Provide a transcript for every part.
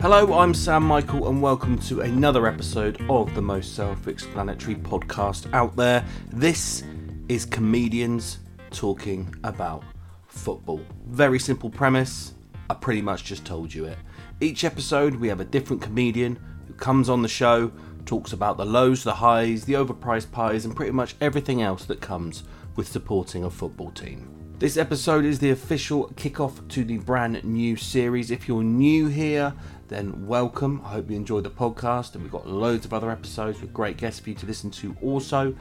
Hello, I'm Sam Michael, and welcome to another episode of the most self explanatory podcast out there. This is comedians talking about football. Very simple premise. I pretty much just told you it. Each episode, we have a different comedian who comes on the show, talks about the lows, the highs, the overpriced pies, and pretty much everything else that comes with supporting a football team. This episode is the official kickoff to the brand new series. If you're new here, then welcome. I hope you enjoyed the podcast, and we've got loads of other episodes with great guests for you to listen to also.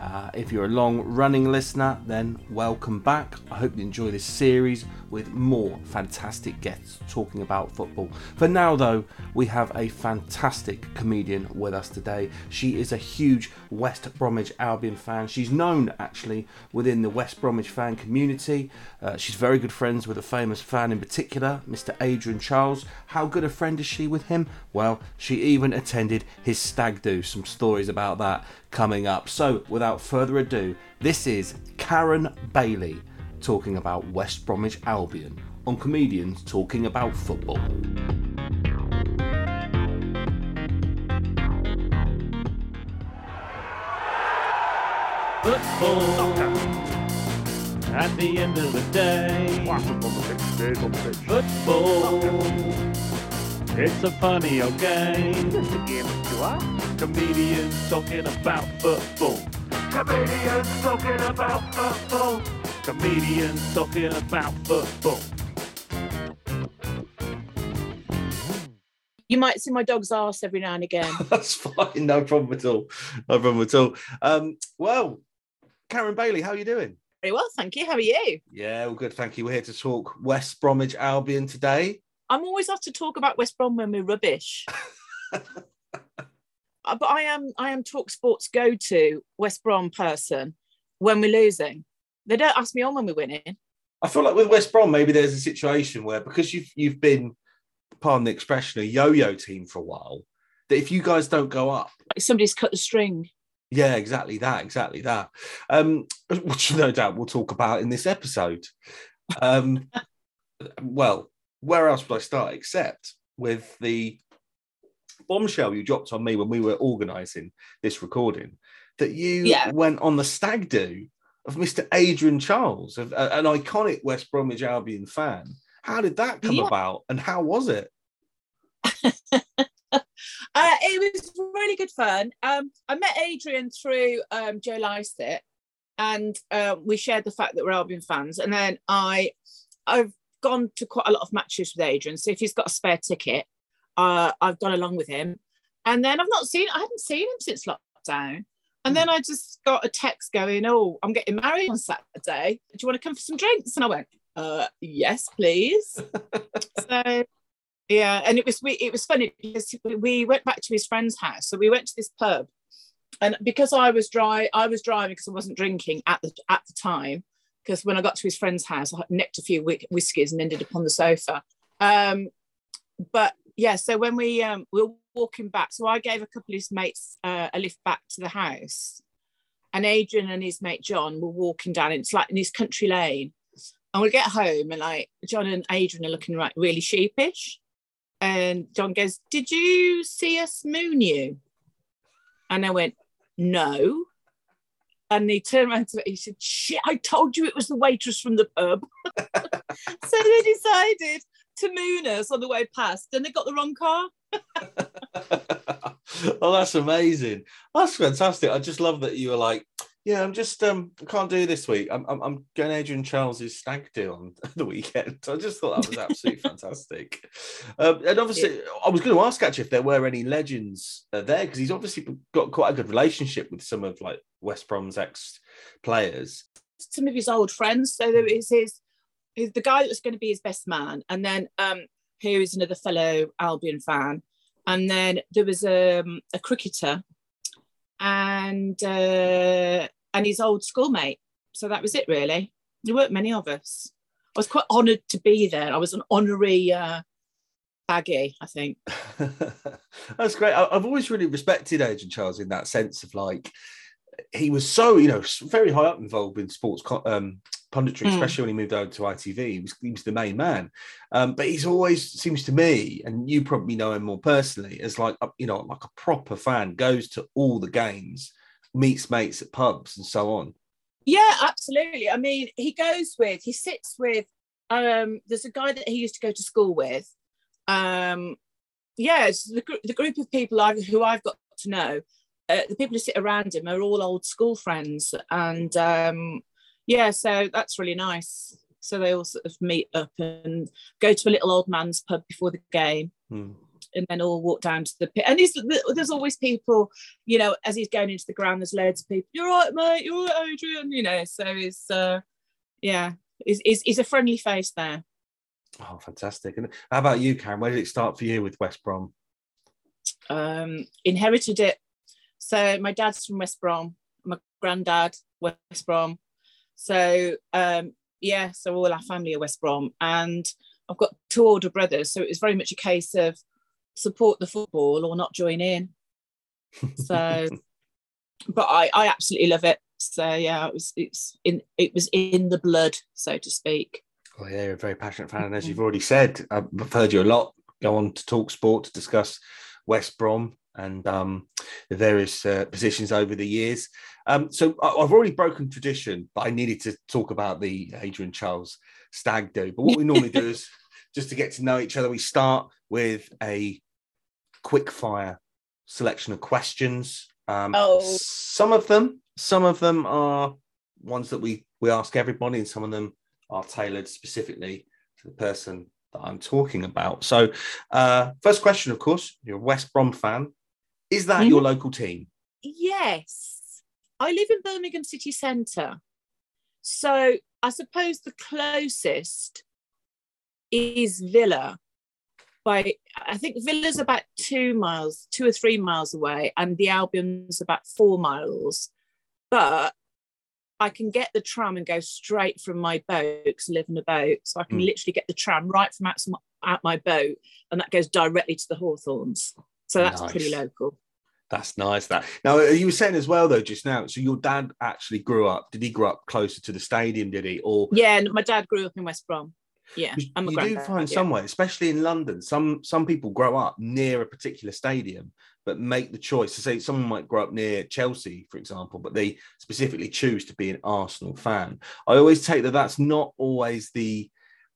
Uh, if you're a long running listener, then welcome back. I hope you enjoy this series with more fantastic guests talking about football. For now, though, we have a fantastic comedian with us today. She is a huge West Bromwich Albion fan. She's known actually within the West Bromwich fan community. Uh, she's very good friends with a famous fan in particular, Mr. Adrian Chiles. How good a friend is she with him? Well, she even attended his stag do. Some stories about that coming up. So, without further ado, this is Karen Bayley talking about West Bromwich Albion on Comedians Talking About Football. Football. At the end of the day, football. It's a funny old game. Comedians talking about football. Comedians talking about football. Comedians talking about football. You might see my dog's ass every now and again. That's fine, no problem at all. No problem at all. Um, well, Karen Bayley, how are you doing? Very well, thank you. How are you? Yeah, all good, thank you. We're here to talk West Bromwich Albion today. I'm always asked to talk about West Brom when we're rubbish. Uh, but I am I am Talk Sports go to West Brom person when we're losing. They don't ask me on when we're winning. I feel like with West Brom, maybe there's a situation where because you've you've been, pardon the expression, a yo-yo team for a while, that if you guys don't go up, Like somebody's cut the string. yeah, exactly that, exactly that. Um, which no doubt we'll talk about in this episode. Um, well, where else would I start except with the bombshell you dropped on me when we were organising this recording that you Yeah. went on the stag do of Mr. Adrian Chiles, an iconic West Bromwich Albion fan. How did that come Yeah. about, and how was it? Uh, it was really good fun. Um, I met Adrian through um, Joe Lycett, and uh, we shared the fact that we're Albion fans. And then I, I've gone to quite a lot of matches with Adrian. So if he's got a spare ticket, uh, I've gone along with him. And then I've not seen, I haven't seen him since lockdown. And then I just got a text going, "Oh, I'm getting married on Saturday. Do you want to come for some drinks?" And I went, uh, "Yes, please." so yeah, and it was we, it was funny because we went back to his friend's house. So we went to this pub, and because I was dry, I was driving because I wasn't drinking at the at the time. Because when I got to his friend's house, I nicked a few whi- whiskies and ended up on the sofa. Um, but yeah, so when we um, we were walking back, so I gave a couple of his mates uh, a lift back to the house, and Adrian and his mate John were walking down. It's like in his country lane, and we get home, and like John and Adrian are looking like really sheepish, and John goes, "Did you see us moon you?" And I went, "No." And he turned around to me, he said, Shit, I told you it was the waitress from the pub. so they decided to moon us on the way past, and they got the wrong car. oh, that's amazing. That's fantastic. I just love that you were like, yeah, I'm just um I can't do this week. I'm I'm, I'm going Adrian Chiles's stag do on the weekend. I just thought that was absolutely fantastic. Um, and obviously, I was going to ask actually if there were any legends uh, there because he's obviously got quite a good relationship with some of like West Brom's ex players. Some of his old friends. So there is his, his the guy that was going to be his best man, and then um here is another fellow Albion fan, and then there was um, a cricketer, and uh, and his old schoolmate. So that was it really. There weren't many of us. I was quite honoured to be there. I was an honorary uh, baggy, I think. That's great. I- I've always really respected Adrian Chiles in that sense of like he was so you know very high up involved in sports um, punditry, Mm. especially when he moved over to ITV. He was, he was the main man, um, but he's always seems to me, and you probably know him more personally, as like a, you know like a proper fan. Goes to all the games, meets mates at pubs, and so on. Yeah, absolutely. I mean, he goes with, he sits with, um, there's a guy that he used to go to school with. Um, yeah, it's the, gr- the group of people I've, who I've got to know, uh, the people who sit around him are all old school friends. And um, yeah, so that's really nice. So they all sort of meet up and go to a little old man's pub before the game Hmm. and then all walk down to the pit. And he's, there's always people, you know, as he's going into the ground, there's loads of people. You're right, mate. You're right, Adrian. You know, so he's, uh, yeah, he's, he's, he's a friendly face there. Oh, fantastic! And how about you, Karen? Where did it start for you with West Brom? Um, inherited it. So my dad's from West Brom. My granddad West Brom. So um, yeah, so all our family are West Brom, and I've got two older brothers. So it was very much a case of support the football or not join in. So, but I, I absolutely love it. So yeah, it was it's in it was in the blood, so to speak. Oh, yeah, you're a very passionate fan. And as you've already said, I've heard you a lot go on to talk sport to discuss West Brom and um, the various uh, positions over the years. Um, so I- I've already broken tradition, but I needed to talk about the Adrian Chiles stag do. But what we normally do is just to get to know each other, we start with a quick fire selection of questions. Um, Oh. Some of them, some of them are ones that we we ask everybody, and some of them are tailored specifically to the person that I'm talking about. So, uh, first question, of course, you're a West Brom fan. Is that your local team? Yes. I live in Birmingham city centre. So I suppose the closest is Villa. By I think Villa's about two miles, two or three miles away, and the Albion's about four miles. But I can get the tram and go straight from my boat because I live in a boat. So I can Mm. literally get the tram right from out, out my boat, and that goes directly to the Hawthorns. So that's pretty local. That's nice. That now uh, you were saying as well though just now. So your dad actually grew up. Did he grow up closer to the stadium? Did he? Or Yeah, my dad grew up in West Brom. Yeah, you, I'm a you do find yeah. somewhere, especially in London, some some people grow up near a particular stadium, but make the choice to say someone might grow up near Chelsea, for example, but they specifically choose to be an Arsenal fan. I always take that that's not always the,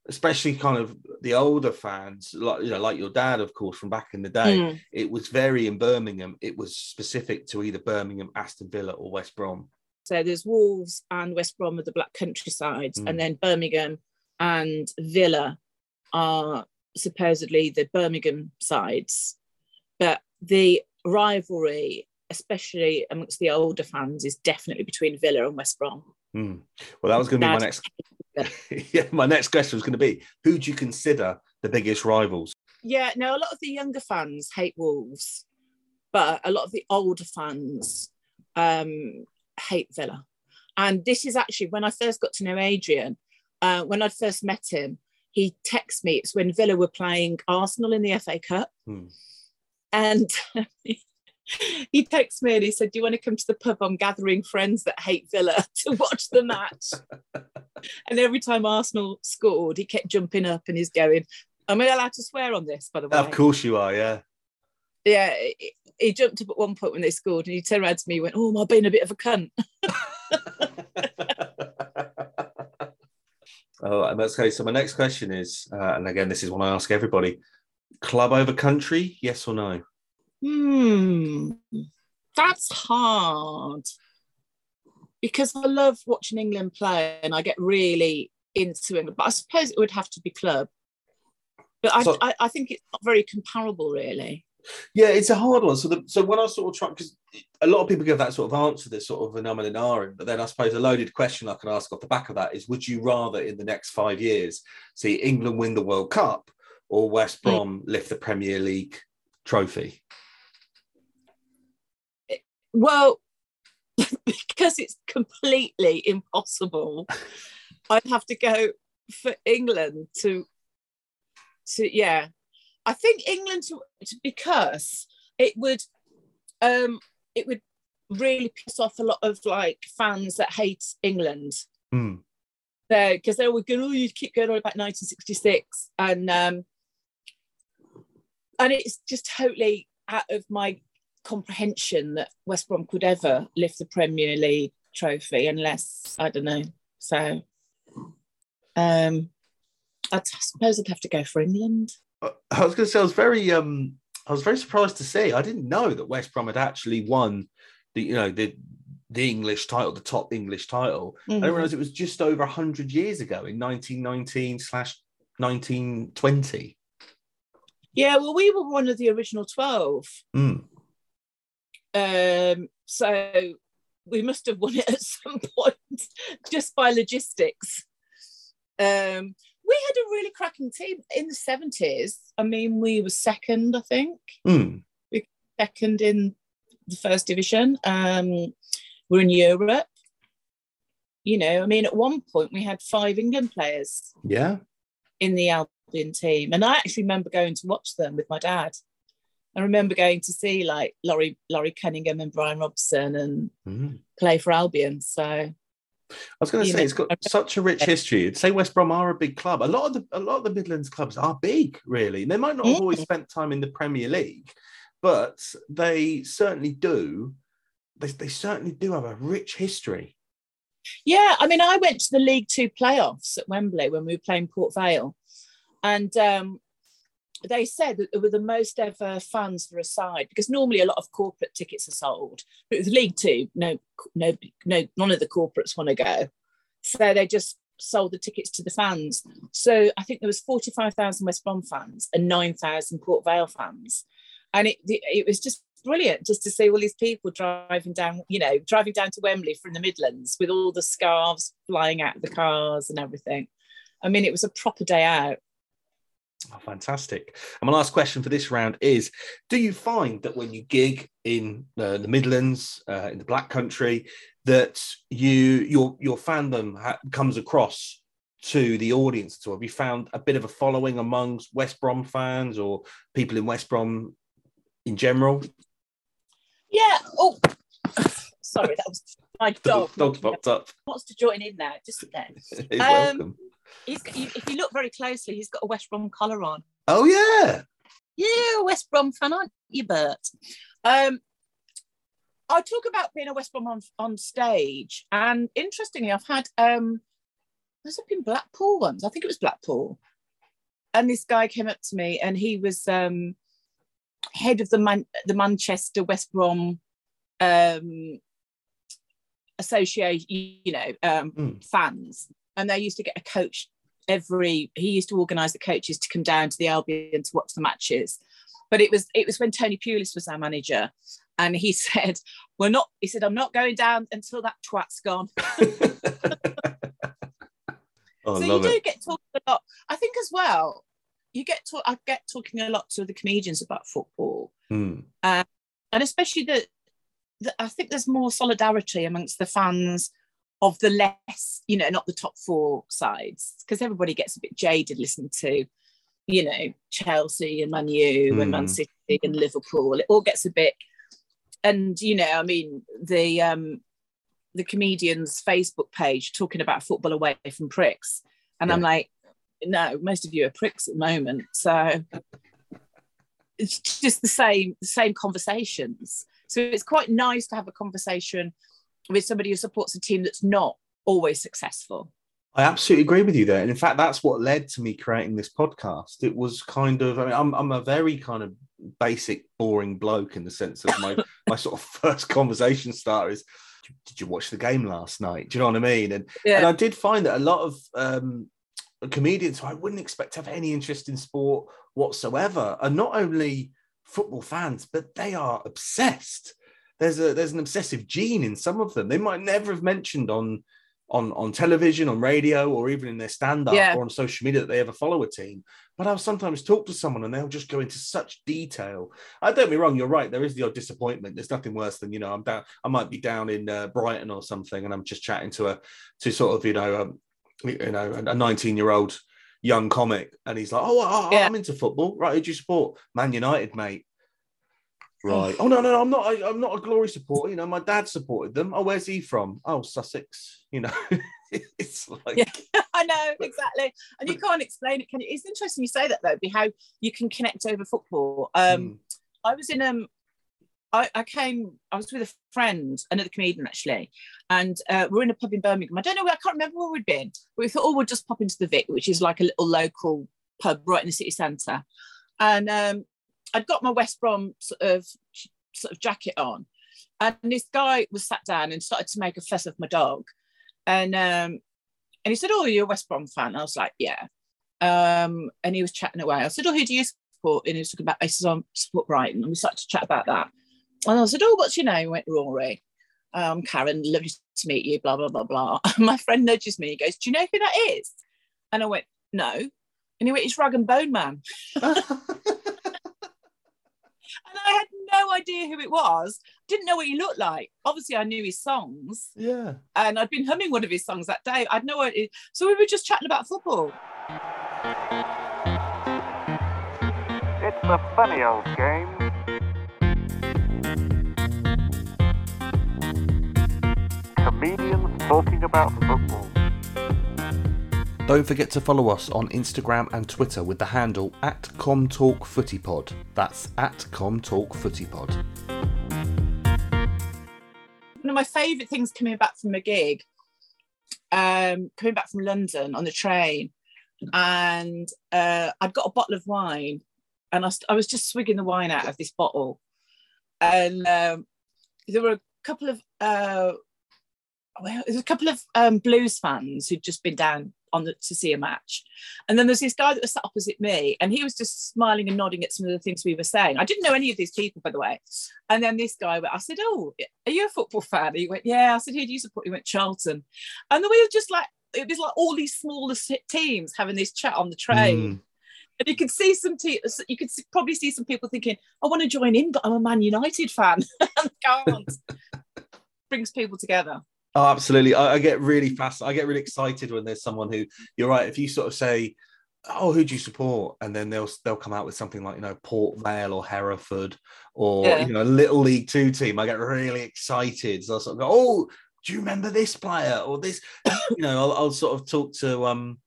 especially kind of the older fans, like you know, like your dad, of course, from back in the day. Mm. It was very in Birmingham. It was specific to either Birmingham, Aston Villa, or West Brom. So there's Wolves and West Brom are the Black Country side, Mm. and then Birmingham and Villa are supposedly the Birmingham sides. But the rivalry, especially amongst the older fans, is definitely between Villa and West Brom. Hmm. Well, that was going to be my next. yeah, my next question was going to be: Who do you consider the biggest rivals? Yeah, no, a lot of the younger fans hate Wolves, but a lot of the older fans um, hate Villa. And this is actually when I first got to know Adrian, uh, when I first met him, he texted me. It's when Villa were playing Arsenal in the FA Cup. Hmm. And he texted me and he said, Do you want to come to the pub? I'm gathering friends that hate Villa to watch the match. and every time Arsenal scored, he kept jumping up and he's going, Am I allowed to swear on this, by the way? Of course you are, yeah. Yeah, he, he jumped up at one point when they scored and he turned around to me and went, Oh, am I being a bit of a cunt? Oh, and that's okay. So my next question is, uh, and again, this is one I ask everybody: club over country, yes or no? Hmm, that's hard because I love watching England play and I get really into England. But I suppose it would have to be club. But I, So- I, I think it's not very comparable, really. Yeah, it's a hard one. So, the, so when I sort of try, because a lot of people give that sort of answer, this sort of an um and an but then I suppose a loaded question I can ask off the back of that is: Would you rather, in the next five years, see England win the World Cup or West Brom lift the Premier League trophy? Well, because it's completely impossible, I'd have to go for England to, to yeah. I think England to, to- because it would, um, it would really piss off a lot of like fans that hate England. Hmm. because they were going, oh, you keep going on about 1966, and um, and it's just totally out of my comprehension that West Brom could ever lift the Premier League trophy unless I don't know. So, um, I suppose I'd have to go for England. I was going to say I was very um I was very surprised to see I didn't know that West Brom had actually won the you know the the English title, the top English title. I Mhm. didn't realize it was just over hundred years ago in 1919 slash 1920. Yeah, well, we were one of the original 12. Mm. Um, so we must have won it at some point just by logistics. Um, we had a really cracking team in the 70s. I mean, we were second, I think, Mm. second in the first division. Um, we're in Europe. You know, I mean, at one point we had five England players Yeah. in the Albion team. And I actually remember going to watch them with my dad. I remember going to see like Laurie Laurie Cunningham and Brian Robson and Mm. play for Albion. So I was going to say know, it's got such a rich history. I'd say West Brom are a big club. A lot of the a lot of the Midlands clubs are big, really. They might not have always spent time in the Premier League, but they certainly do. They, they certainly do have a rich history. yeah, I mean, I went to the League Two playoffs at Wembley when we were playing Port Vale, and um, they said that there were the most ever fans for a side because normally a lot of corporate tickets are sold, but with League Two, no, no, no, none of the corporates want to go, so they just sold the tickets to the fans. So I think there was forty five thousand West Brom fans and nine thousand Port Vale fans, and it it was just brilliant just to see all these people driving down, you know, driving down to Wembley from the Midlands with all the scarves flying out of the cars and everything. I mean, it was a proper day out. Oh, fantastic. And my last question for this round is Do you find that when you gig in uh, the Midlands, uh, in the Black Country, that you your your fandom ha- comes across to the audience at all? Have you found a bit of a following amongst West Brom fans or people in West Brom in general? Yeah. Oh, sorry, that was my dog. Dog's popped up. Wants to join in now. Just there. He's Um, welcome. He's got, if you look very closely, he's got a West Brom collar on. Oh, yeah. Yeah, West Brom fan, aren't you, Bert? Um, I talk about being a West Brom on, on stage, and interestingly, I've had um, was up in Blackpool once. I think it was Blackpool, and this guy came up to me, and he was um, head of the Man- the Manchester West Brom um, association, you know, um, fans, and they used to get a coach every. He used to organise the coaches to come down to the Albion to watch the matches, but it was it was when Tony Pulis was our manager, and he said, "We're not." He said, "I'm not going down until that twat's gone." Oh, so you do it. get talking a lot. I think as well, you get to I get talking a lot to the comedians about football, Hmm. uh, and especially the th- I think there's more solidarity amongst the fans of the less, you know, not the top four sides, because everybody gets a bit jaded listening to, you know, Chelsea and Man U and Man Mm. City and Liverpool. It all gets a bit, and you know, I mean, the um, the comedian's Facebook page talking about football away from pricks, and I'm like, no, most of you are pricks at the moment, so it's just the same the same conversations. So it's quite nice to have a conversation with somebody who supports a team that's not always successful. I absolutely agree with you there. And in fact, that's what led to me creating this podcast. It was kind of, I mean, I'm, I'm a very kind of basic, boring bloke in the sense of my, my sort of first conversation starter is, did you watch the game last night? Do you know what I mean? And, Yeah. and I did find that a lot of um, comedians who I wouldn't expect to have any interest in sport whatsoever are not only football fans, but they are obsessed. There's a there's an obsessive gene in some of them. They might never have mentioned on on on television, on radio, or even in their stand up Yeah. or on social media that they ever follow a team. But I'll sometimes talk to someone and they'll just go into such detail. I don't me wrong, you're right. There is the odd disappointment. There's nothing worse than you know I'm down. I might be down in uh, Brighton or something, and I'm just chatting to a to sort of you know um, you know a 19 year old young comic, and he's like, oh, oh, oh, Yeah. I'm into football. Right, who do you support? Man United, mate. Right. Oh no, no, no, I'm not. I, I'm not a glory supporter. You know, my dad supported them. Oh, where's he from? Oh, Sussex. You know, it's like Yeah. I know exactly, and you can't explain it. Can you? It's interesting you say that though, be how you can connect over football. Um, mm, I was in um, I, I came. I was with a friend, another comedian actually, and uh, we we're in a pub in Birmingham. I don't know. I can't remember where we'd been. But we thought, oh, we'll just pop into the Vic, which is like a little local pub right in the city centre. And um, I'd got my West Brom sort of sort of jacket on, and this guy was sat down and started to make a fuss of my dog, and um, and he said, "Oh, you're a West Brom fan?" I was like, "Yeah." Um, and he was chatting away. I said, "Oh, who do you support?" And he was talking about, I said, "I support Brighton," and we started to chat about that. And I said, "Oh, what's your name?" He went, "Rory." Um, Karen, lovely to meet you. Blah blah blah blah. My friend nudges me. He goes, "Do you know who that is?" And I went, "No." And he went, "It's Rag and Bone Man." And I had no idea who it was. Didn't know what he looked like. Obviously, I knew his songs, yeah. and I'd been humming one of his songs that day. I'd know it. So we were just chatting about football. It's a funny old game. Comedians talking about football. Don't forget to follow us on Instagram and Twitter with the handle at ComTalkFootyPod. That's at ComTalkFootyPod. One of my favourite things coming back from a gig, um, coming back from London on the train, and uh, I'd got a bottle of wine, and I, I was just swigging the wine out of this bottle, and um, there were a couple of uh, well, there was a couple of um, blues fans who'd just been down on the, to see a match, and then there's this guy that was sat opposite me, and he was just smiling and nodding at some of the things we were saying. I didn't know any of these people, by the way. And then this guy, went, I said, "Oh, are you a football fan?" And he went, "Yeah." I said, "Who do you support?" He went, "Charlton." And then we were just like, it was like all these smaller teams having this chat on the train. Mm. And you could see some te- you could probably see some people thinking, "I want to join in, but I'm a Man United fan." and. Brings people together. Oh, absolutely. I, I get really fast. I get really excited when there's someone who you're right. If you sort of say, "Oh, who do you support?" and then they'll they'll come out with something like you know Port Vale or Hereford or Yeah. you know a little League Two team, I get really excited. So I sort of go, "Oh, do you remember this player or this?" you know, I'll, I'll sort of talk to um.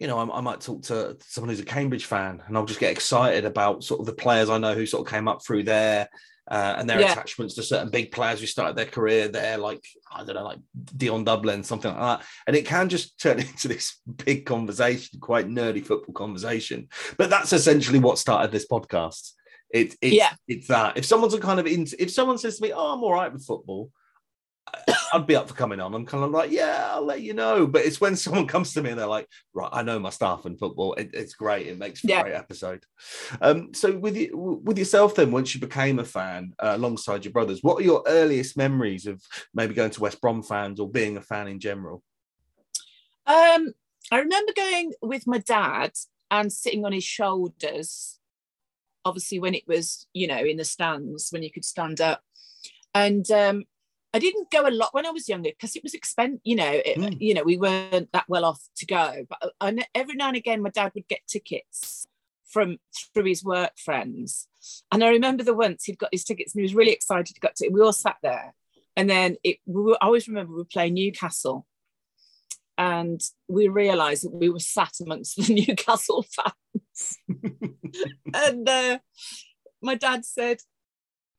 You know, I, I might talk to someone who's a Cambridge fan, and I'll just get excited about sort of the players I know who sort of came up through there, uh, and their Yeah. attachments to certain big players who started their career there, like I don't know, like Dion Dublin, something like that. And it can just turn into this big conversation, quite nerdy football conversation. But that's essentially what started this podcast. It, it's, Yeah. it's that. If someone's a kind of into, if someone says to me, "Oh, I'm all right with football," I'd be up for coming on. I'm kind of like, yeah, I'll let you know. But it's when someone comes to me and they're like, right, I know my stuff in football. It, it's great. It makes for Yeah. a great episode. Um, so with you, with yourself, then, once you became a fan uh, alongside your brothers, what are your earliest memories of maybe going to West Brom fans or being a fan in general? Um, I remember going with my dad and sitting on his shoulders. Obviously, when it was, you know, in the stands, when you could stand up. and um, I didn't go a lot when I was younger because it was expensive. You know, it, Mm. you know, we weren't that well off to go. But I, every now and again, my dad would get tickets from through his work friends, and I remember the once he'd got his tickets and he was really excited to go to. We all sat there, and then it. We were, I always remember we were playing Newcastle, and we realised that we were sat amongst the Newcastle fans, and uh, my dad said.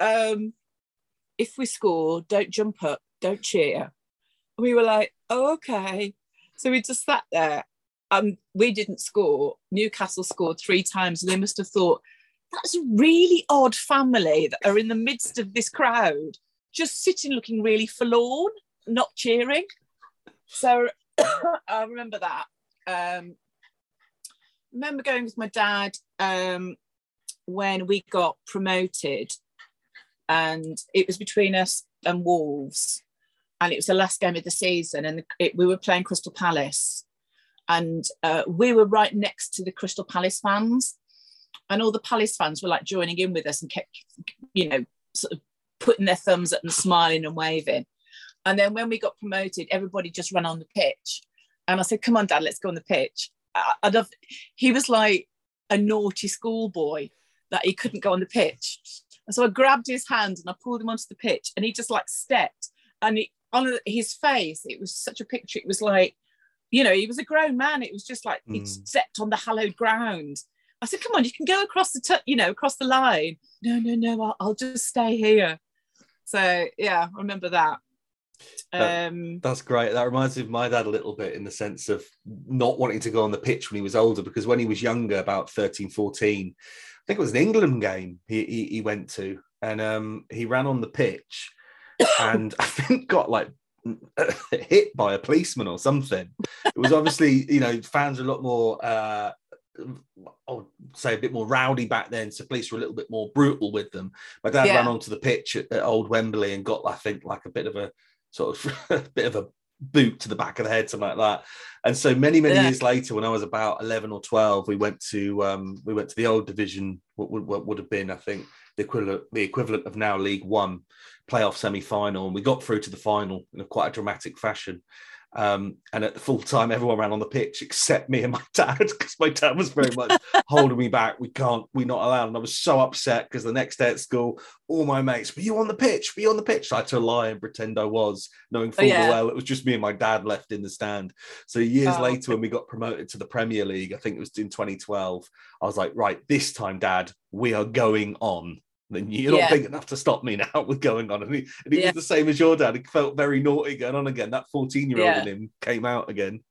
Um, if we score, don't jump up, don't cheer. And we were like, oh, okay. So we just sat there. Um, we didn't score. Newcastle scored three times, and they must have thought that's a really odd family that are in the midst of this crowd, just sitting looking really forlorn, not cheering. So I remember that. Um, remember going with my dad um, when we got promoted and it was between us and Wolves, and it was the last game of the season, and it, we were playing Crystal Palace, and uh, we were right next to the Crystal Palace fans, and all the Palace fans were like joining in with us and kept, you know, sort of putting their thumbs up and smiling and waving, and then when we got promoted, everybody just ran on the pitch, and I said, "Come on, Dad, let's go on the pitch." I, love, he was like a naughty schoolboy that he couldn't go on the pitch. And so I grabbed his hand and I pulled him onto the pitch, and he just like stepped, and he, on his face, it was such a picture. It was like, you know, he was a grown man. It was just like he Mm. stepped on the hallowed ground. I said, "Come on, you can go across the, t- you know, across the line." No, no, no, I'll, I'll just stay here. So yeah, I remember that. That- Um, That's great. That reminds me of my dad a little bit in the sense of not wanting to go on the pitch when he was older, because when he was younger, about 13, 14, I think it was an England game he, he, he went to, and um, he ran on the pitch and I think got like hit by a policeman or something. It was obviously, you know, fans are a lot more, uh, I would say a bit more rowdy back then. So police were a little bit more brutal with them. My dad Yeah. ran onto the pitch at, at Old Wembley and got, I think, like a bit of a sort of a bit of a boot to the back of the head, something like that. And so many, many Yeah. years later, when I was about eleven or twelve, we went to um, we went to the old division. What would, what would have been, I think, the equivalent the equivalent of now League One playoff semi final, and we got through to the final in a quite a dramatic fashion. Um, and at the full time, everyone ran on the pitch except me and my dad because my dad was very much holding me back. We can't, we're not allowed. And I was so upset because the next day at school, all my mates, were you on the pitch? Were you on the pitch? So I had to lie and pretend I was, knowing full yeah. well it was just me and my dad left in the stand. So years Oh. later, when we got promoted to the Premier League, I think it was in 2012, I was like, right, this time, dad, we are going on. Then you're not big enough to stop me now with going on. And he, and he Yeah. was the same as your dad. He felt very naughty going on again. That 14 year old Yeah. in him came out again.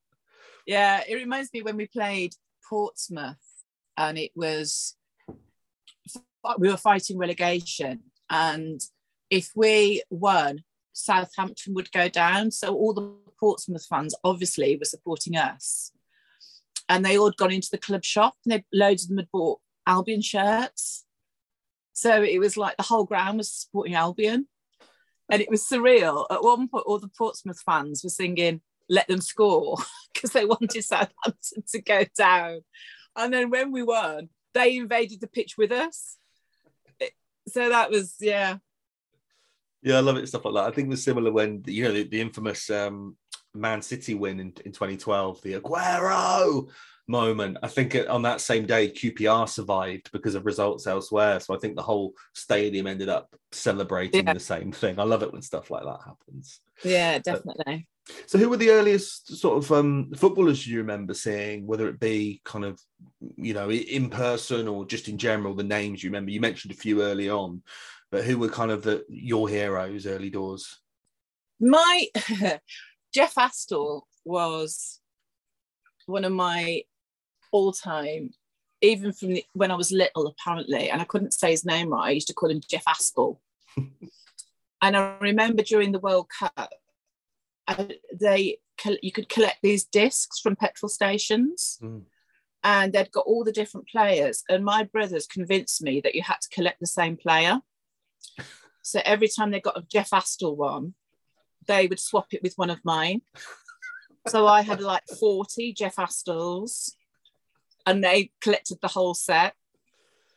Yeah, it reminds me when we played Portsmouth and it was we were fighting relegation and if we won Southampton would go down so all the Portsmouth fans obviously were supporting us and they all had gone into the club shop and they loads of them had bought Albion shirts so it was like the whole ground was supporting Albion and it was surreal at one point all the Portsmouth fans were singing let them score because they wanted Southampton to go down. And then when we won, they invaded the pitch with us. It- So that was, yeah. Yeah, I love it. Stuff like that. I think it was similar when you know the, the infamous um, Man City win in, in 2012, the Aguero moment. I think on that same day, QPR survived because of results elsewhere. So I think the whole stadium ended up celebrating Yeah. the same thing. I love it when stuff like that happens. Yeah, definitely. So, who were the earliest sort of um, footballers you remember seeing, whether it be kind of, you know, in person or just in general, the names you remember? You mentioned a few early on, but who were kind of the your heroes early doors? My Jeff Astle was one of my all-time, even from the, when I was little, apparently, and I couldn't say his name right. I used to call him Jeff Aspel. and I remember during the World Cup, I, they you could collect these discs from petrol stations. Mm. And they'd got all the different players, and my brothers convinced me that you had to collect the same player. So every time they got a Jeff Astle one, they would swap it with one of mine. So I had like 40 Jeff Astles and they collected the whole set.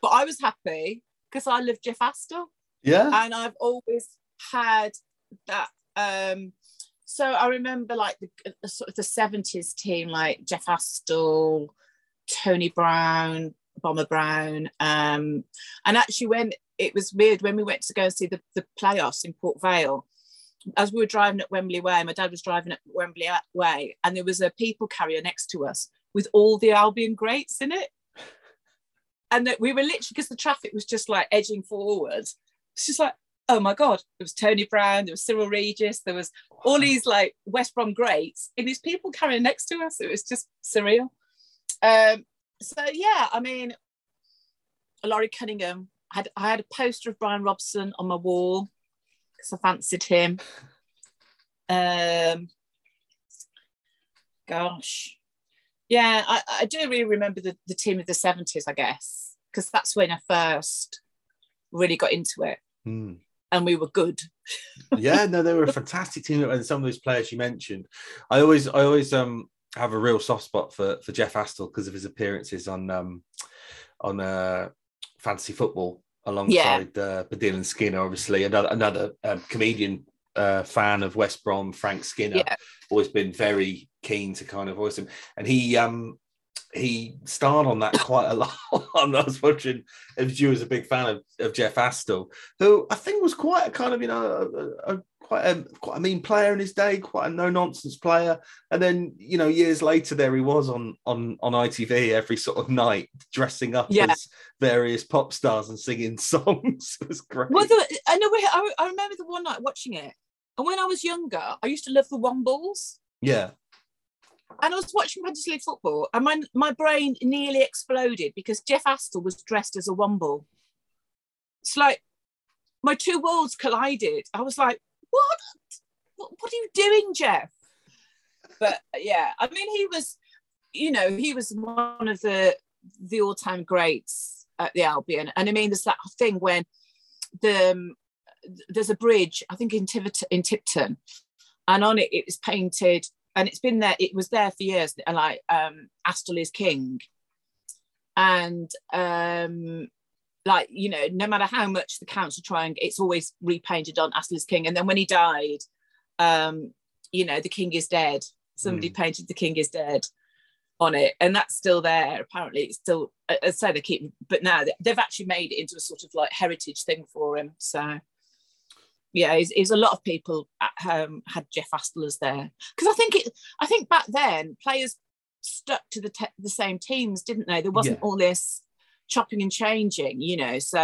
But I was happy because I love Jeff Astle Yeah, and I've always had that. Um, so I remember like the, the sort of the seventies team, like Jeff Astle, Tony Brown, Bomber Brown, um, and actually when it was weird when we went to go and see the, the playoffs in Port Vale. As we were driving at Wembley Way, my dad was driving at Wembley Way, and there was a people carrier next to us with all the Albion greats in it. And that we were literally because the traffic was just like edging forward. It's just like, oh my god, there was Tony Brown, there was Cyril Regis, there was all these like West Brom greats, and these people carrying next to us. It was just surreal. Um, so yeah, I mean, Laurie Cunningham. I had I had a poster of Brian Robson on my wall because I fancied him. Um, gosh, yeah, I, I do really remember the, the team of the seventies. I guess because that's when I first really got into it, Hmm. and we were good. yeah, no, they were a fantastic team, and some of those players you mentioned, I always, I always um have a real soft spot for for Jeff Astle because of his appearances on um on uh fantasy football alongside uh, Baddiel and Skinner, obviously another another um, comedian uh, fan of West Brom, Frank Skinner, Yeah. always been very keen to kind of voice him, and he um he starred on that quite a lot. I was watching, if you was a big fan of, of Jeff Astle, who I think was quite a kind of you know a, a, quite a quite a mean player in his day, quite a no nonsense player. And then you know years later, there he was on on on ITV every sort of night, dressing up Yeah. as various pop stars and singing songs. it was great. Well, the, I know. I, I remember the one night watching it, and when I was younger, I used to love the Wombles. yeah, and I was watching Fantasy League football, and my my brain nearly exploded because Jeff Astle was dressed as a Womble. It's like my two worlds collided. I was like, "What? What, what are you doing, Jeff?" But yeah, I mean, he was, you know, he was one of the the all time greats at the Albion, and I mean, there's that thing when the um, there's a bridge, I think in in Tipton, and on it it was painted and it's been there it was there for years and like um Astle is king. And um like you know no matter how much the council try and it's always repainted on Astle is king and then when he died um you know the king is dead. Somebody painted the king is dead on it and that's still there apparently. It's still as I say they keep but now they- they've actually made it into a sort of like heritage thing for him so yeah, it's, it's a lot of people at home had Jeff Astle as there because I think it. I think back then players stuck to the te- the same teams, didn't they? There wasn't Yeah. all this chopping and changing, you know. So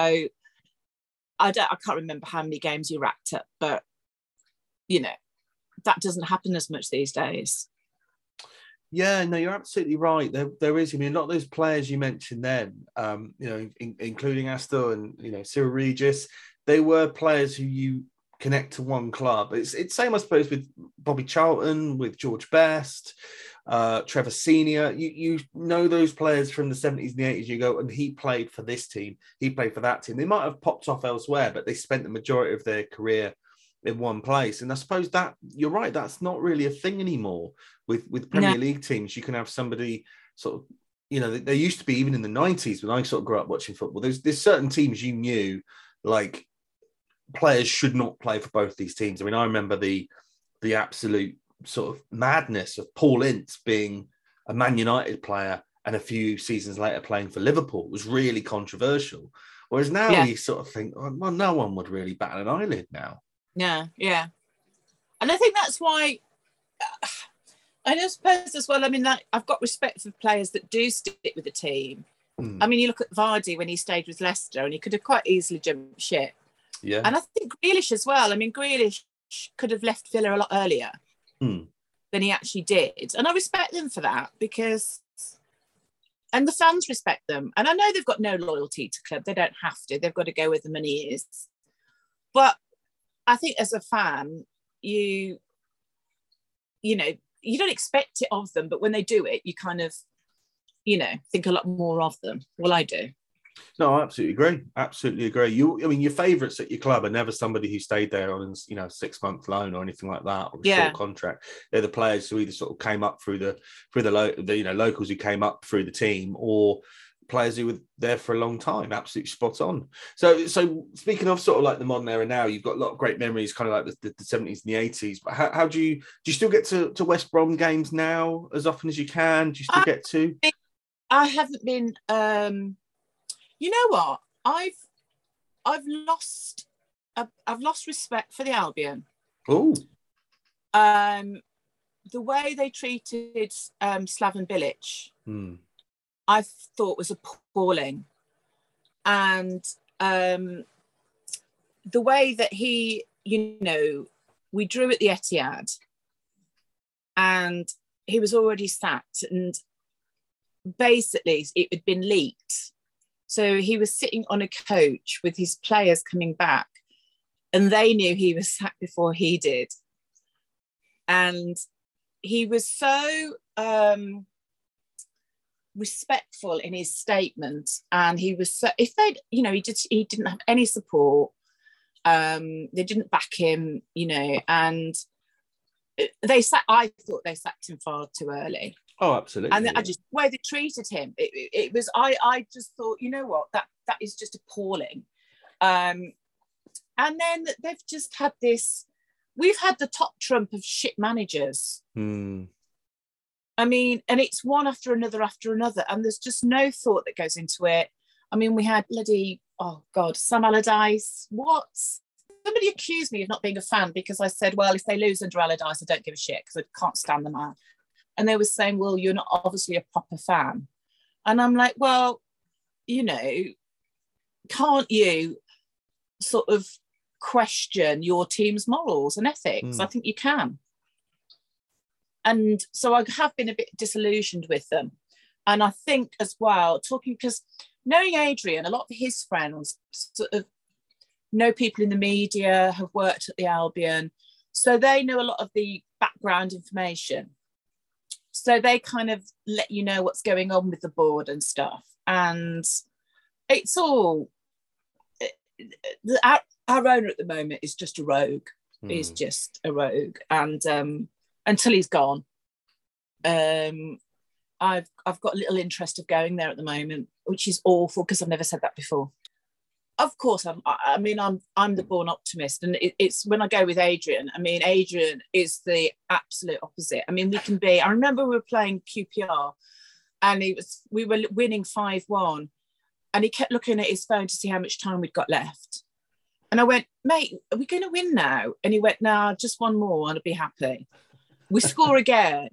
I don't. I can't remember how many games you racked up, but you know that doesn't happen as much these days. Yeah, no, you're absolutely right. There, there is. I mean, a lot of those players you mentioned then, um, you know, in, including Astle and you know Cyril Regis, they were players who you connect to one club. It's it's same, I suppose, with Bobby Charlton, with George Best, uh, Trevor Senior. You you know those players from the seventies and the eighties. You go, and he played for this team. He played for that team. They might have popped off elsewhere, but they spent the majority of their career in one place. And I suppose that you're right. That's not really a thing anymore with with Premier No. League teams. You can have somebody sort of, you know, there used to be even in the '90s when I sort of grew up watching football. There's there's certain teams you knew like players should not play for both these teams. I mean, I remember the the absolute sort of madness of Paul Ince being a Man United player and a few seasons later playing for Liverpool It was really controversial. Whereas now Yeah. you sort of think, oh, well, no one would really bat an eyelid now. Yeah, yeah. And I think that's why I don't suppose as well. I mean, like, I've got respect for players that do stick with the team. Mm. I mean, you look at Vardy when he stayed with Leicester, and he could have quite easily jumped ship. Yeah. And I think Grealish as well. I mean, Grealish could have left Villa a lot earlier Hmm. than he actually did, and I respect them for that because, and the fans respect them. And I know they've got no loyalty to club; they don't have to. They've got to go where the money is. But I think as a fan, you, you know, you don't expect it of them, but when they do it, you kind of, you know, think a lot more of them. Well, I do. No, I absolutely agree. Absolutely agree. You, I mean, your favourites at your club are never somebody who stayed there on, you know, six month loan or anything like that, or a Yeah. short contract. They're the players who either sort of came up through the through the, lo- the you know locals who came up through the team, or players who were there for a long time. Absolutely spot on. So, so speaking of sort of like the modern era now, you've got a lot of great memories, kind of like the, the, 70s and the 80s. But how, how do you do you still get to, to West Brom games now as often as you can? Do you still I, get to? I haven't been. um You know what? I've I've lost I've, I've lost respect for the Albion. Oh. Um, the way they treated um, Slaven Bilic, Hmm. I thought was appalling, and um, the way that he, you know, we drew at the Etihad, and he was already sacked, and basically it had been leaked. So he was sitting on a coach with his players coming back, and they knew he was sacked before he did. And he was so um, respectful in his statement, and he was so if they, you know, he did he didn't have any support. Um, they didn't back him, you know, and they sat. I thought they sacked him far too early. Oh, absolutely. And I just the way they treated him, it, it, it was I I just thought, you know what, that that is just appalling. Um, and then they've just had this. We've had the top trump of shit managers. Hmm. I mean, and it's one after another after another, and there's just no thought that goes into it. I mean, we had bloody oh god, Sam Allardyce. What? Somebody accused me of not being a fan because I said, well, if they lose under Allardyce, I don't give a shit because I can't stand the man. And they were saying, well, you're not obviously a proper fan. And I'm like, well, you know, can't you sort of question your team's morals and ethics? Mm. I think you can. And so I have been a bit disillusioned with them. And I think as well, talking because knowing Adrian, a lot of his friends sort of know people in the media, have worked at the Albion. So they know a lot of the background information. So they kind of let you know what's going on with the board and stuff. And it's all our, our owner at the moment is just a rogue. He's Hmm. just a rogue. And um, until he's gone, um, I've I've got little interest of going there at the moment, which is awful because I've never said that before. Of course, I'm. I mean, I'm. I'm the born optimist, and it, it's when I go with Adrian. I mean, Adrian is the absolute opposite. I mean, we can be. I remember we were playing QPR, and he was. We were winning five one, and he kept looking at his phone to see how much time we'd got left. And I went, mate, are we going to win now? And he went, nah, just one more, and I'll be happy. We score again,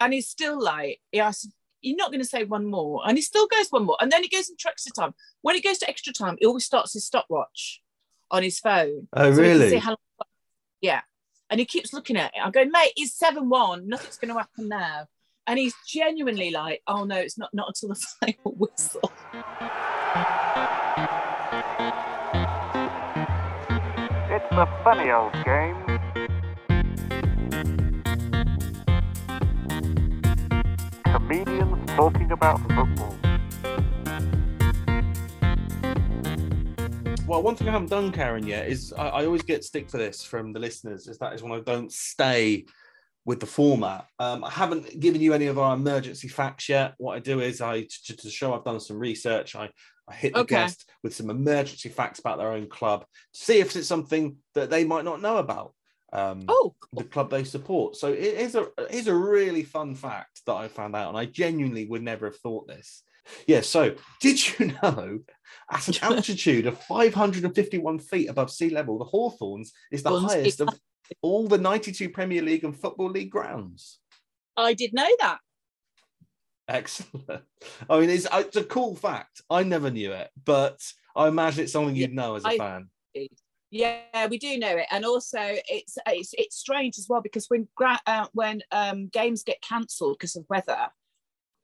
and he's still like, yeah, I said, you're not going to say one more, and he still goes one more, and then he goes into extra time. When he goes to extra time, he always starts his stopwatch on his phone. Oh, so really? see how long- yeah, and he keeps looking at it. I go, mate, it's seven one. Nothing's going to happen now. And he's genuinely like, oh no, it's not not until the final whistle. It's a funny old game. Comedians talking about football. Well, one thing I haven't done, Karen, yet is I, I always get stick for this from the listeners. Is that is when I don't stay with the format. Um, I haven't given you any of our emergency facts yet. What I do is I to, to show I've done some research. I I hit the Okay. guest with some emergency facts about their own club, see if it's something that they might not know about. Um, Oh, the club they support. So it is a it is a really fun fact that I found out, and I genuinely would never have thought this. Yeah. So did you know, at an altitude of 551 feet above sea level, the Hawthorns is the highest of all the 92 Premier League and Football League grounds. I did know that. Excellent. I mean, it's, it's a cool fact. I never knew it, but I imagine it's something you'd know as a I- fan. Yeah, we do know it, and also it's it's it's strange as well because when gra- uh, when um, games get cancelled because of weather,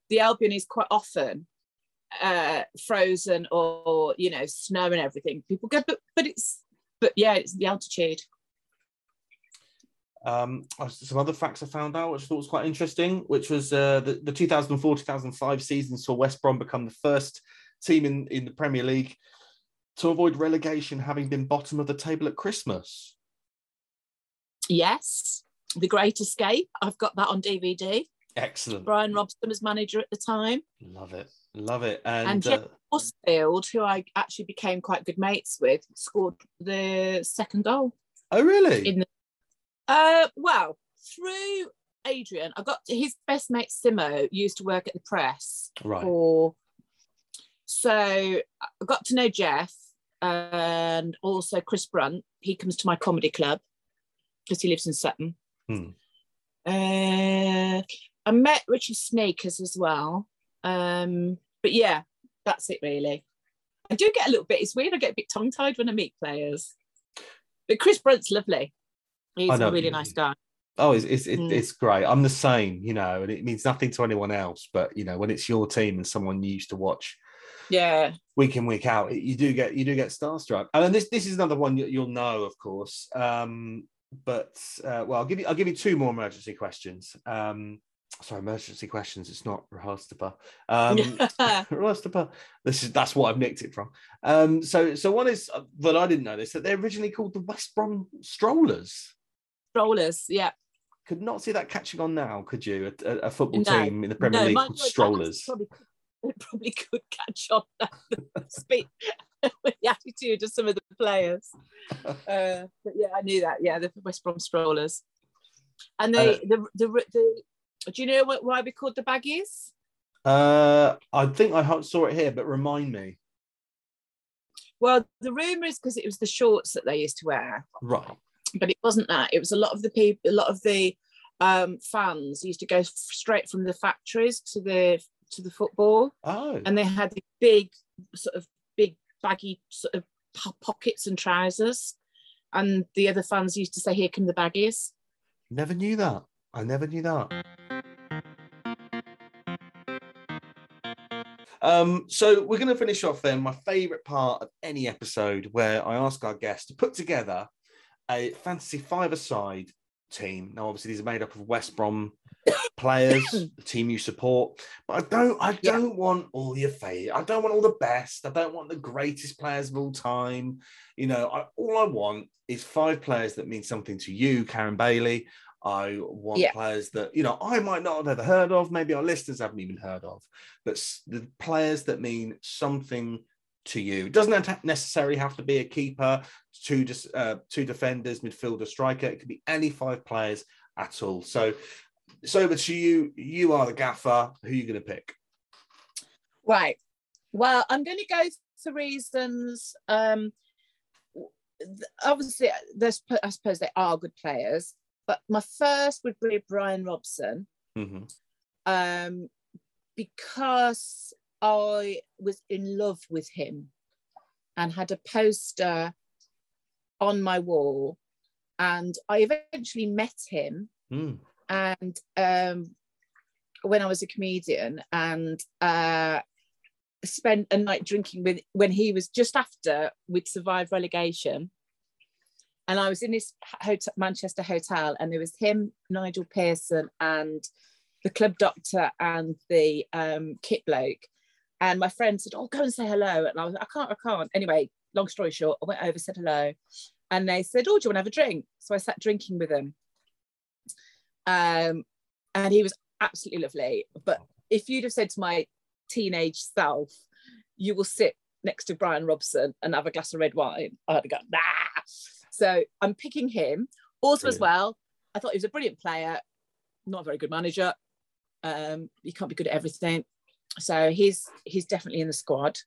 the Albion is quite often uh, frozen or you know snow and everything. People go, but but it's but yeah, it's the altitude. Um, some other facts I found out, which I thought was quite interesting, which was uh, the, the 2004-2005 season saw West Brom become the first team in, in the Premier League to avoid relegation, having been bottom of the table at Christmas. Yes, The Great Escape. I've got that on DVD. Excellent. Brian Robson was manager at the time. Love it. Love it. And, And, Geoff uh, Horsfield, who I actually became quite good mates with, scored the second goal. oh, really? In the, uh, well, through Adrian, I got his best mate Simo used to work at the press Right. for. So I got to know Geoff and also Chris Brunt. He comes to my comedy club because he lives in Sutton. Hmm. Uh, I met Richie Sneekes as well. Um, but yeah, that's it really. I do get a little bit, it's weird, I get a bit tongue tied when I meet players. But Chris Brunt's lovely. He's a really nice guy. Oh, it's it's, Mm. it's great. I'm the same, you know, and it means nothing to anyone else. But you know, when it's your team and someone you used to watch Yeah. week in week out, you do get you do get starstruck. And then this this is another one you, you'll know, of course. Um, but uh, well, I'll give you I'll give you two more emergency questions. Um, sorry, emergency questions. It's not RHLSTP. Um, RHLSTP. This is that's what I've nicked it from. Um, so so one is uh, that I didn't know this that they're originally called the West Brom Strollers. Strollers, yeah. Could not see that catching on now, could you? A, a- a football No, team in the Premier no, League called Strollers. Probably, it probably could catch on. Speak with the attitude of some of the players. Uh, but yeah, I knew that. Yeah, the West Brom Strollers. And they, Uh, the, the, the, do you know what, why we called the baggies? Uh, I think I saw it here, but remind me. Well, the rumour is because it was the shorts that they used to wear, Right. but it wasn't that. It was a lot of the people, a lot of the um, fans used to go straight from the factories to the to the football, Oh, and they had the big sort of big baggy sort of po- pockets and trousers, and the other fans used to say, "Here come the baggies." never knew that. I never knew that. Um, so we're going to finish off then. My favourite part of any episode where I ask our guests to put together a fantasy five-a-side team. Now, obviously, these are made up of West Brom players, the team you support. But I don't, I Yeah. don't want all your favorite. I don't want all the best. I don't want the greatest players of all time. You know, I, all I want is five players that mean something to you, Karen Bayley. I want Yeah. players that you know I might not have ever heard of. Maybe our listeners haven't even heard of, but the players that mean something to you. It doesn't necessarily have to be a keeper, two uh, two defenders, midfielder, striker. It could be any five players at all. So, it's over to you. You are the gaffer. Who are you going to pick? Right. Well, I'm going to go for reasons. Um, obviously, there's, I suppose they are good players, but my first would be Brian Robson hmm um, because I was in love with him and had a poster on my wall. And I eventually met him Mm. And um, when I was a comedian and uh, spent a night drinking with when he was just after we'd survived relegation. And I was in this hotel, Manchester hotel, and there was him, Nigel Pearson, and the club doctor and the um, kit bloke. And my friend said, "Oh, go and say hello." And I was, "I can't, I can't." Anyway, long story short, I went over, said hello, and they said, "Oh, do you want to have a drink?" So I sat drinking with him um, and he was absolutely lovely. But if you'd have said to my teenage self, "You will sit next to Brian Robson and have a glass of red wine," I'd have gone, "Nah." So I'm picking him. Also, as well, I thought he was a brilliant player, not a very good manager. Um, you can't be good at everything, so he's he's definitely in the squad.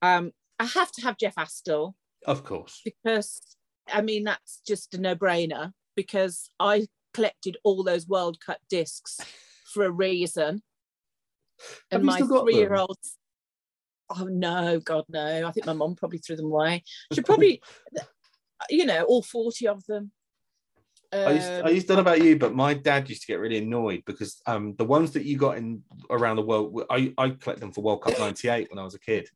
Um, I have to have Jeff Astle Of course. because I mean that's just a no-brainer because I collected all those World Cup discs for a reason. Have And you my still got them? three-year-olds. Oh no, God no! I think my mum probably threw them away. She probably, you know, all forty of them. I used, I Um, used don't know about you, but my dad used to get really annoyed because um, the ones that you got in around the world, I, I collect them for World Cup '98 when I was a kid,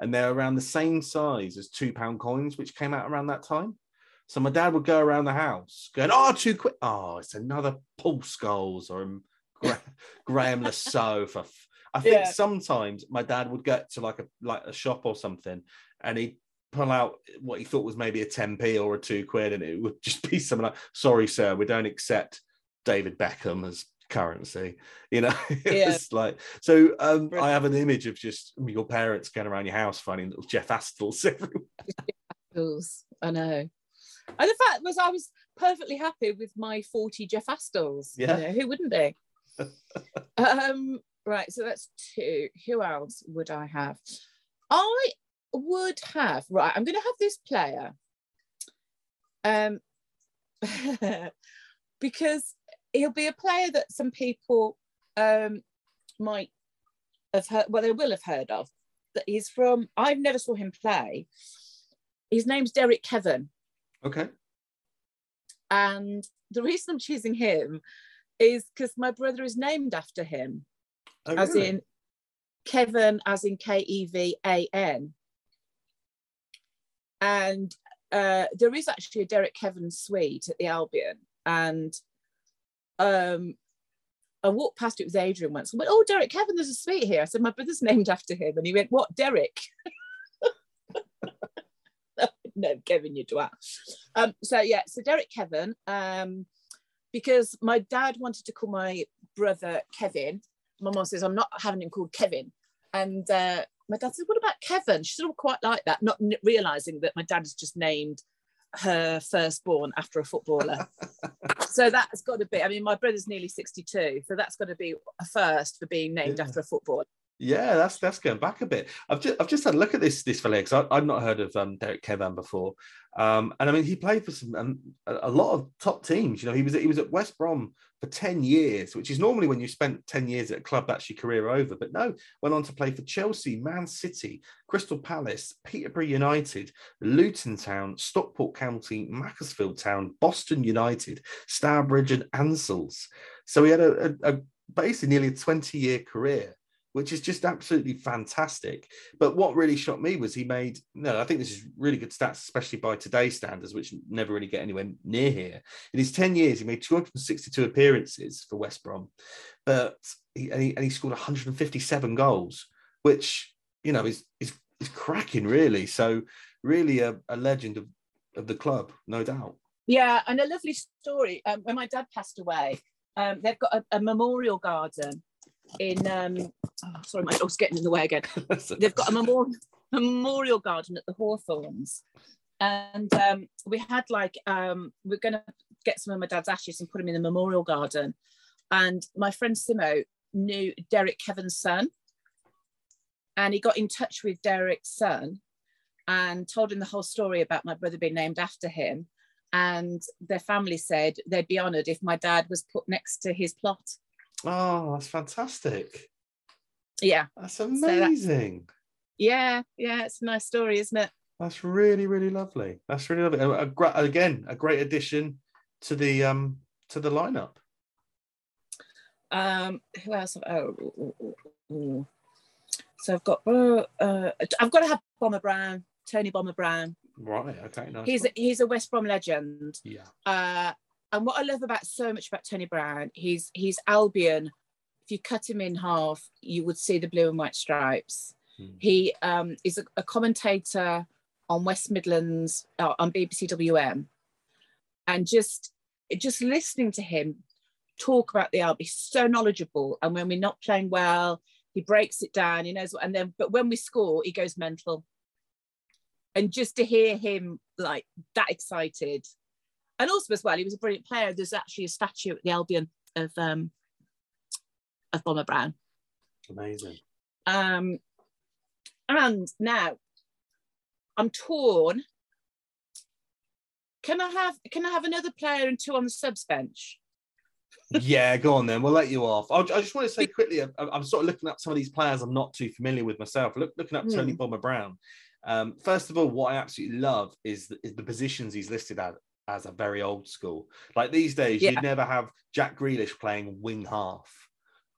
and they're around the same size as two pound coins, which came out around that time. So my dad would go around the house going, "Oh, too quick! Oh, it's another Paul Scholes or Gra- Graeme Le Saux." For f-" I think Yeah. sometimes my dad would get to like a like a shop or something, and he'd pull out what he thought was maybe a 10p or a two quid, and it would just be something like, sorry, sir, we don't accept David Beckham as currency. You know, Yeah. it's like so. Um, I have an image of just your parents going around your house finding little Jeff Astles everywhere. Astles, I know. And the fact was, I was perfectly happy with my 40 Jeff Astles. you Yeah. know, who wouldn't be? um, right, so that's two. Who else would I have? I would have, right, I'm going to have this player. Um, because he'll be a player that some people um, might have heard, well, they will have heard of. That he's from, I've never saw him play. His name's Derek Kevan. Okay. And the reason I'm choosing him is because my brother is named after him, Oh, as really? in Kevin, as in K E V A N. And uh, there is actually a Derek Kevan suite at the Albion. And um, I walked past it with Adrian once and went, Oh, Derek Kevan, there's a suite here. I said, My brother's named after him. And he went, What, Derek? no, Kevin, you twat. Um, so yeah, so Derek Kevan, um, because my dad wanted to call my brother Kevin. My mom says I'm not having him called Kevin, and uh, my dad said, "What about Kevin?" She sort of quite like that, not realizing that my dad has just named her firstborn after a footballer. so that's got to be. I mean, my brother's nearly 62, so that's got to be a first for being named Yeah. after a footballer. Yeah, that's that's going back a bit. I've just I've just had a look at this this fella because I've not heard of um, Derek Kevan before, um, and I mean he played for some um, a, lot of top teams. You know, he was he was at West Brom for ten years, which is normally when you spent ten years at a club that's your career over. But no, went on to play for Chelsea, Man City, Crystal Palace, Peterborough United, Luton Town, Stockport County, Macclesfield Town, Boston United, Stourbridge, and Ansels. So he had a, a, a basically nearly a twenty year career which is just absolutely fantastic. But what really shocked me was he made, no, I think this is really good stats, especially by today's standards, which never really get anywhere near here. In his 10 years, he made 262 appearances for West Brom, but he, and, he, and he scored 157 goals, which, you know, is, is, is cracking, really. So, really a, a legend of, of the club, no doubt. Yeah, and a lovely story. Um, when my dad passed away, um, they've got a, a memorial garden in. Um, oh, sorry, my dog's getting in the way again. They've got a memorial memorial garden at the Hawthorns, and um, we had like um, we're going to get some of my dad's ashes and put them in the memorial garden. And my friend Simo knew Derek Kevan's son, and he got in touch with Derek's son and told him the whole story about my brother being named after him and their family said they'd be honoured if my dad was put next to his plot. Oh, that's fantastic. Yeah. That's that- amazing. yeah, yeah, it's a nice story, isn't it? That's really, really lovely. That's really lovely. A, a again, a great addition to the um to the lineup. Um, who else? have- Oh, ooh, ooh, ooh. so I've got uh, uh, I've got to have Bomber Brown, Tony Bomber Brown. Right. Okay. Nice. He's one. he's a West Brom legend. yeah. Uh, and what I love about so much about Tony Brown, he's he's Albion. If you cut him in half, you would see the blue and white stripes. Hmm. He um, is a, a commentator on West Midlands uh, on BBC WM, and just just listening to him talk about the Albion, he's so knowledgeable. And when we're not playing well, he breaks it down. He knows what. And then, but when we score, he goes mental. And just to hear him like that excited, and also as well, he was a brilliant player. There's actually a statue at the Albion of um, of Bomber Brown. Amazing. Um, and now I'm torn. Can I have can I have another player and two on the subs bench? yeah, go on then. We'll let you off. I, I just want to say quickly, I'm sort of looking up some of these players I'm not too familiar with myself. Look, looking up Tony Hmm. Bomber Brown. Um, first of all, what I absolutely love is the, is the positions he's listed as as a very old school. Like these days, Yeah. you'd never have Jack Grealish playing wing half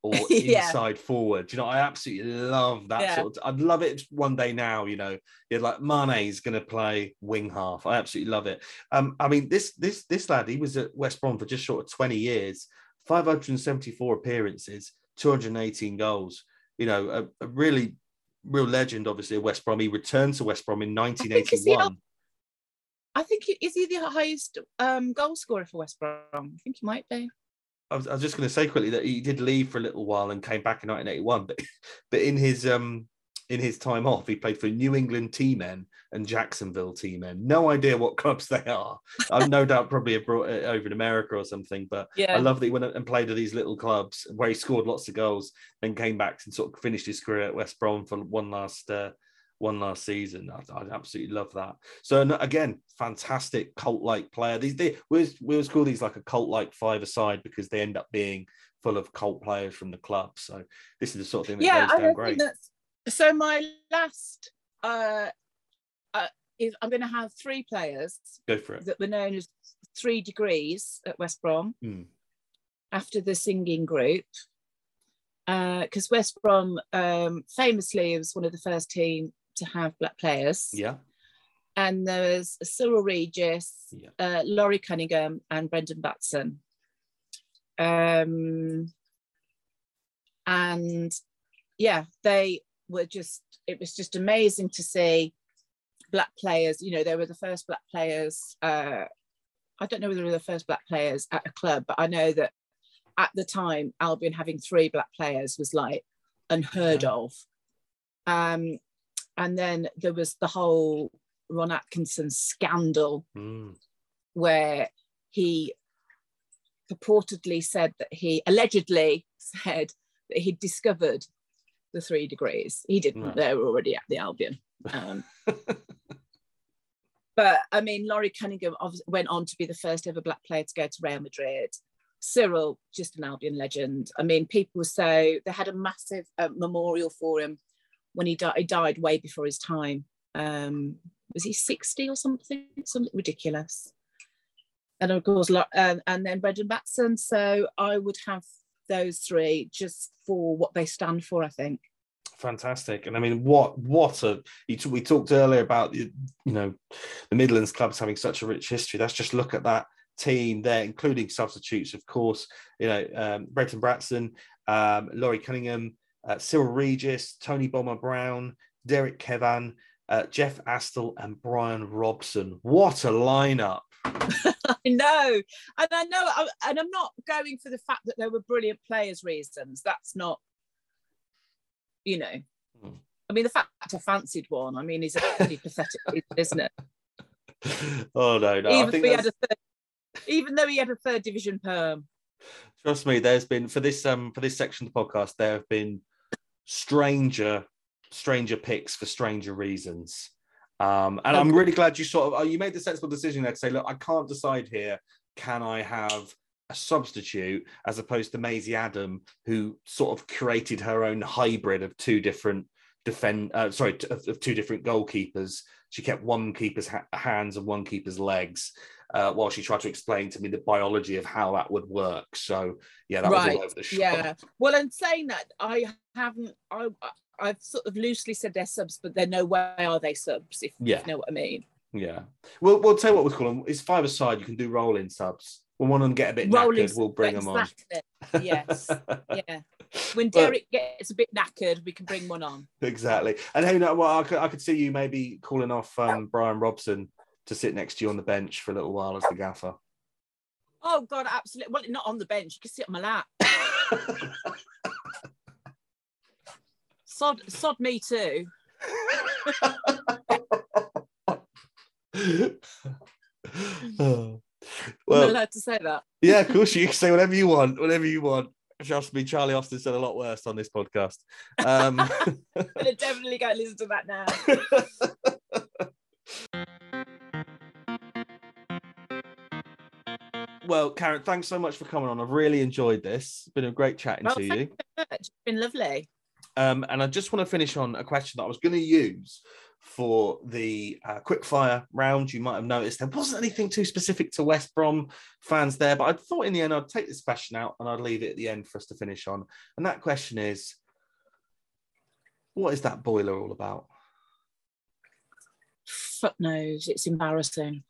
or Yeah. inside forward. You know, I absolutely love that Yeah. sort of. I'd love it one day now. You know, you're like Mane's going to play wing half. I absolutely love it. Um, I mean, this this this lad, he was at West Brom for just short of 20 years, 574 appearances, 218 goals. You know, a, a really real legend, obviously, of West Brom. He returned to West Brom in think it's the 1981. I think he, is he the highest um, goal scorer for West Brom? I think he might be. I was, I was just going to say quickly that he did leave for a little while and came back in 1981, but but in his um in his time off, he played for New England Tea Men and Jacksonville Tea Men. No idea what clubs they are. I no doubt probably have brought it over in America or something. But Yeah. I love that he went and played at these little clubs where he scored lots of goals, then came back and sort of finished his career at West Brom for one last uh, one last season. I, I absolutely love that. So again, fantastic cult-like player. These they, we always, we always call these like a cult-like five-a-side because they end up being full of cult players from the club. So this is the sort of thing that yeah, goes down great. so. My last uh, uh, is I'm going to have three players Go for it. that were known as Three Degrees at West Brom Hmm. after the singing group. Because West Brom um, famously was one of the first team to have black players. Yeah. And there was Cyril Regis, Yeah. uh, Laurie Cunningham, and Brendan Batson. Um, and yeah, they were just, it was just amazing to see black players. You know, they were the first black players. Uh, I don't know whether they were the first black players at a club, but I know that at the time, Albion having three black players was like unheard of. Um, and then there was the whole Ron Atkinson scandal Mm. where he purportedly said that he allegedly said that he'd discovered the three degrees. He didn't, Right. they were already at the Albion. Um, but I mean, Laurie Cunningham went on to be the first ever black player to go to Real Madrid. Cyril, just an Albion legend. I mean, people say they had a massive uh, memorial for him when he died. He died way before his time. Um, was he 60 or something? Something ridiculous. And of course, lo- and, then Brendan Batson. So I would have those three just for what they stand for, I think. Fantastic, and I mean, what what a we talked earlier about the you know the Midlands clubs having such a rich history. Let's just look at that team there, including substitutes, of course. You know, um, Brendan Batson, um, Laurie Cunningham, uh, Cyril Regis, Tony Bomber Brown, Derek Kevan, uh, Jeff Astle, and Brian Robson. What a lineup! I know, and I know, I- and I'm not going for the fact that they were brilliant players reasons. That's not, you know, Hmm. I mean, the fact I fancied one, I mean, is a pretty pathetic, reason, isn't it? Oh no, no, I even, think though had a third, even though he had a third division perm. Trust me, there's been for this um for this section of the podcast, there have been stranger stranger picks for stranger reasons. Um, and I'm really glad you sort of oh, you made the sensible decision there to say, look, I can't decide here. Can I have a substitute as opposed to Maisie Adam, who sort of created her own hybrid of two different defend uh, sorry of two different goalkeepers. She kept one keeper's ha- hands and one keeper's legs. Uh, while she tried to explain to me the biology of how that would work. So yeah, that was all over the shop. Yeah. Well, and saying that, I haven't. I I've sort of loosely said they're subs, but then no way are they subs. If Yeah. you know what I mean. Yeah. We'll, we'll tell you what we'll call them. It's five aside. You can do rolling subs. When one of them get a bit Rolling knackered, we'll bring them on. Yes. yeah. When Well- Derek gets a bit knackered, we can bring one on. Exactly. And hey, no, well, I could, I could see you maybe calling off um, Brian Robson to sit next to you on the bench for a little while as the gaffer. Oh God, absolutely. Well, not on the bench. You can sit on my lap. sod, sod me too. Oh. I'm well, allowed to say that. yeah, of course you can say whatever you want, whatever you want. Trust me, Charlie Austin said a lot worse on this podcast. Um, I'm gonna definitely go listen to that now. well, Karen, thanks so much for coming on. I've really enjoyed this. It's been a great chatting Well, to you. much. It's been lovely. Um, and I just want to finish on a question that I was going to use for the uh, quickfire round. You might have noticed there wasn't anything too specific to West Brom fans there, but I thought in the end I'd take this question out and I'd leave it at the end for us to finish on. And that question is what is that boiler all about? Fuck knows. It's embarrassing.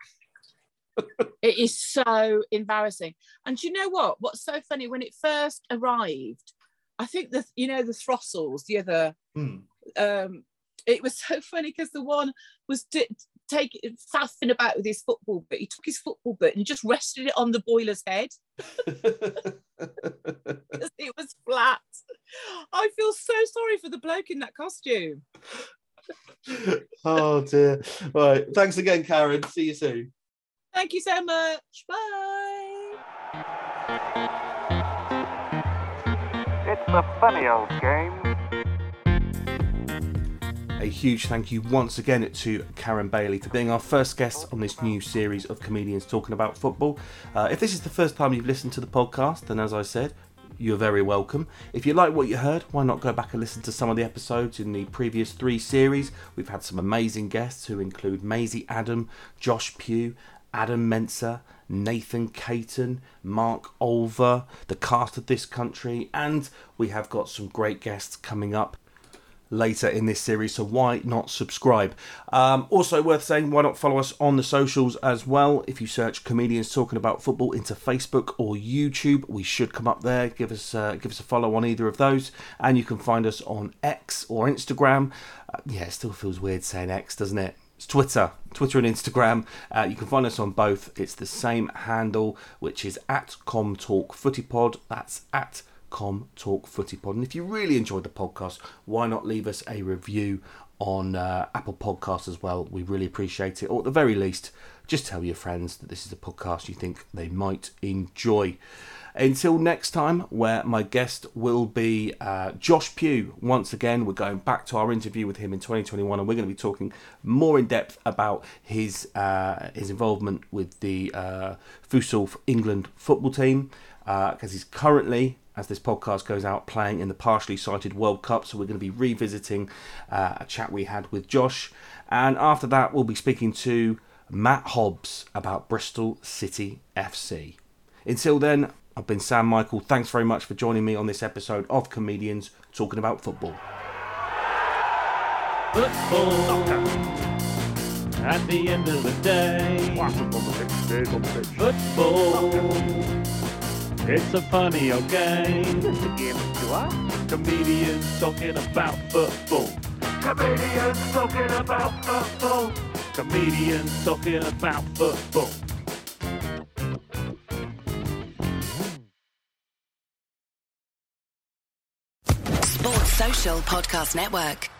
it is so embarrassing. And do you know what? What's so funny when it first arrived? I think the you know the Throstles, the other Hmm. um it was so funny because the one was di- take faffing about with his football boot. He took his football boot and just rested it on the boiler's head. it was flat. I feel so sorry for the bloke in that costume. oh dear. Right. Thanks again, Karen. See you soon. Thank you so much. Bye. It's the funny old game. A huge thank you once again to Karen Bayley for being our first guest on this new series of comedians talking about football. Uh, if this is the first time you've listened to the podcast, then as I said, you're very welcome. If you like what you heard, why not go back and listen to some of the episodes in the previous three series? We've had some amazing guests who include Maisie Adam, Josh Pugh, Adam Mensa, Nathan Caton, Mark Olver, the cast of this country, and we have got some great guests coming up later in this series, so why not subscribe? Um, also, worth saying, why not follow us on the socials as well? If you search comedians talking about football into Facebook or YouTube, we should come up there. Give us uh, give us a follow on either of those, and you can find us on X or Instagram. Uh, yeah, it still feels weird saying X, doesn't it? It's Twitter, Twitter and Instagram. Uh, you can find us on both. It's the same handle, which is at ComTalkFootyPod. That's at Com Talk Footy Pod. And if you really enjoyed the podcast, why not leave us a review on uh, Apple Podcasts as well? We really appreciate it. Or at the very least, just tell your friends that this is a podcast you think they might enjoy. Until next time, where my guest will be uh, Josh Pugh. Once again, we're going back to our interview with him in 2021, and we're going to be talking more in depth about his uh, his involvement with the uh, England football team because uh, he's currently as this podcast goes out, playing in the partially sighted World Cup. So we're going to be revisiting uh, a chat we had with Josh. And after that, we'll be speaking to Matt Hobbs about Bristol City FC. Until then, I've been Sam Michael. Thanks very much for joining me on this episode of Comedians Talking About Football. Football. At the end of the day. Football. It's a funny old game. It's a game you are. Comedians talking about football. Comedians talking about football. Comedians talking about football. Sports Social Podcast Network.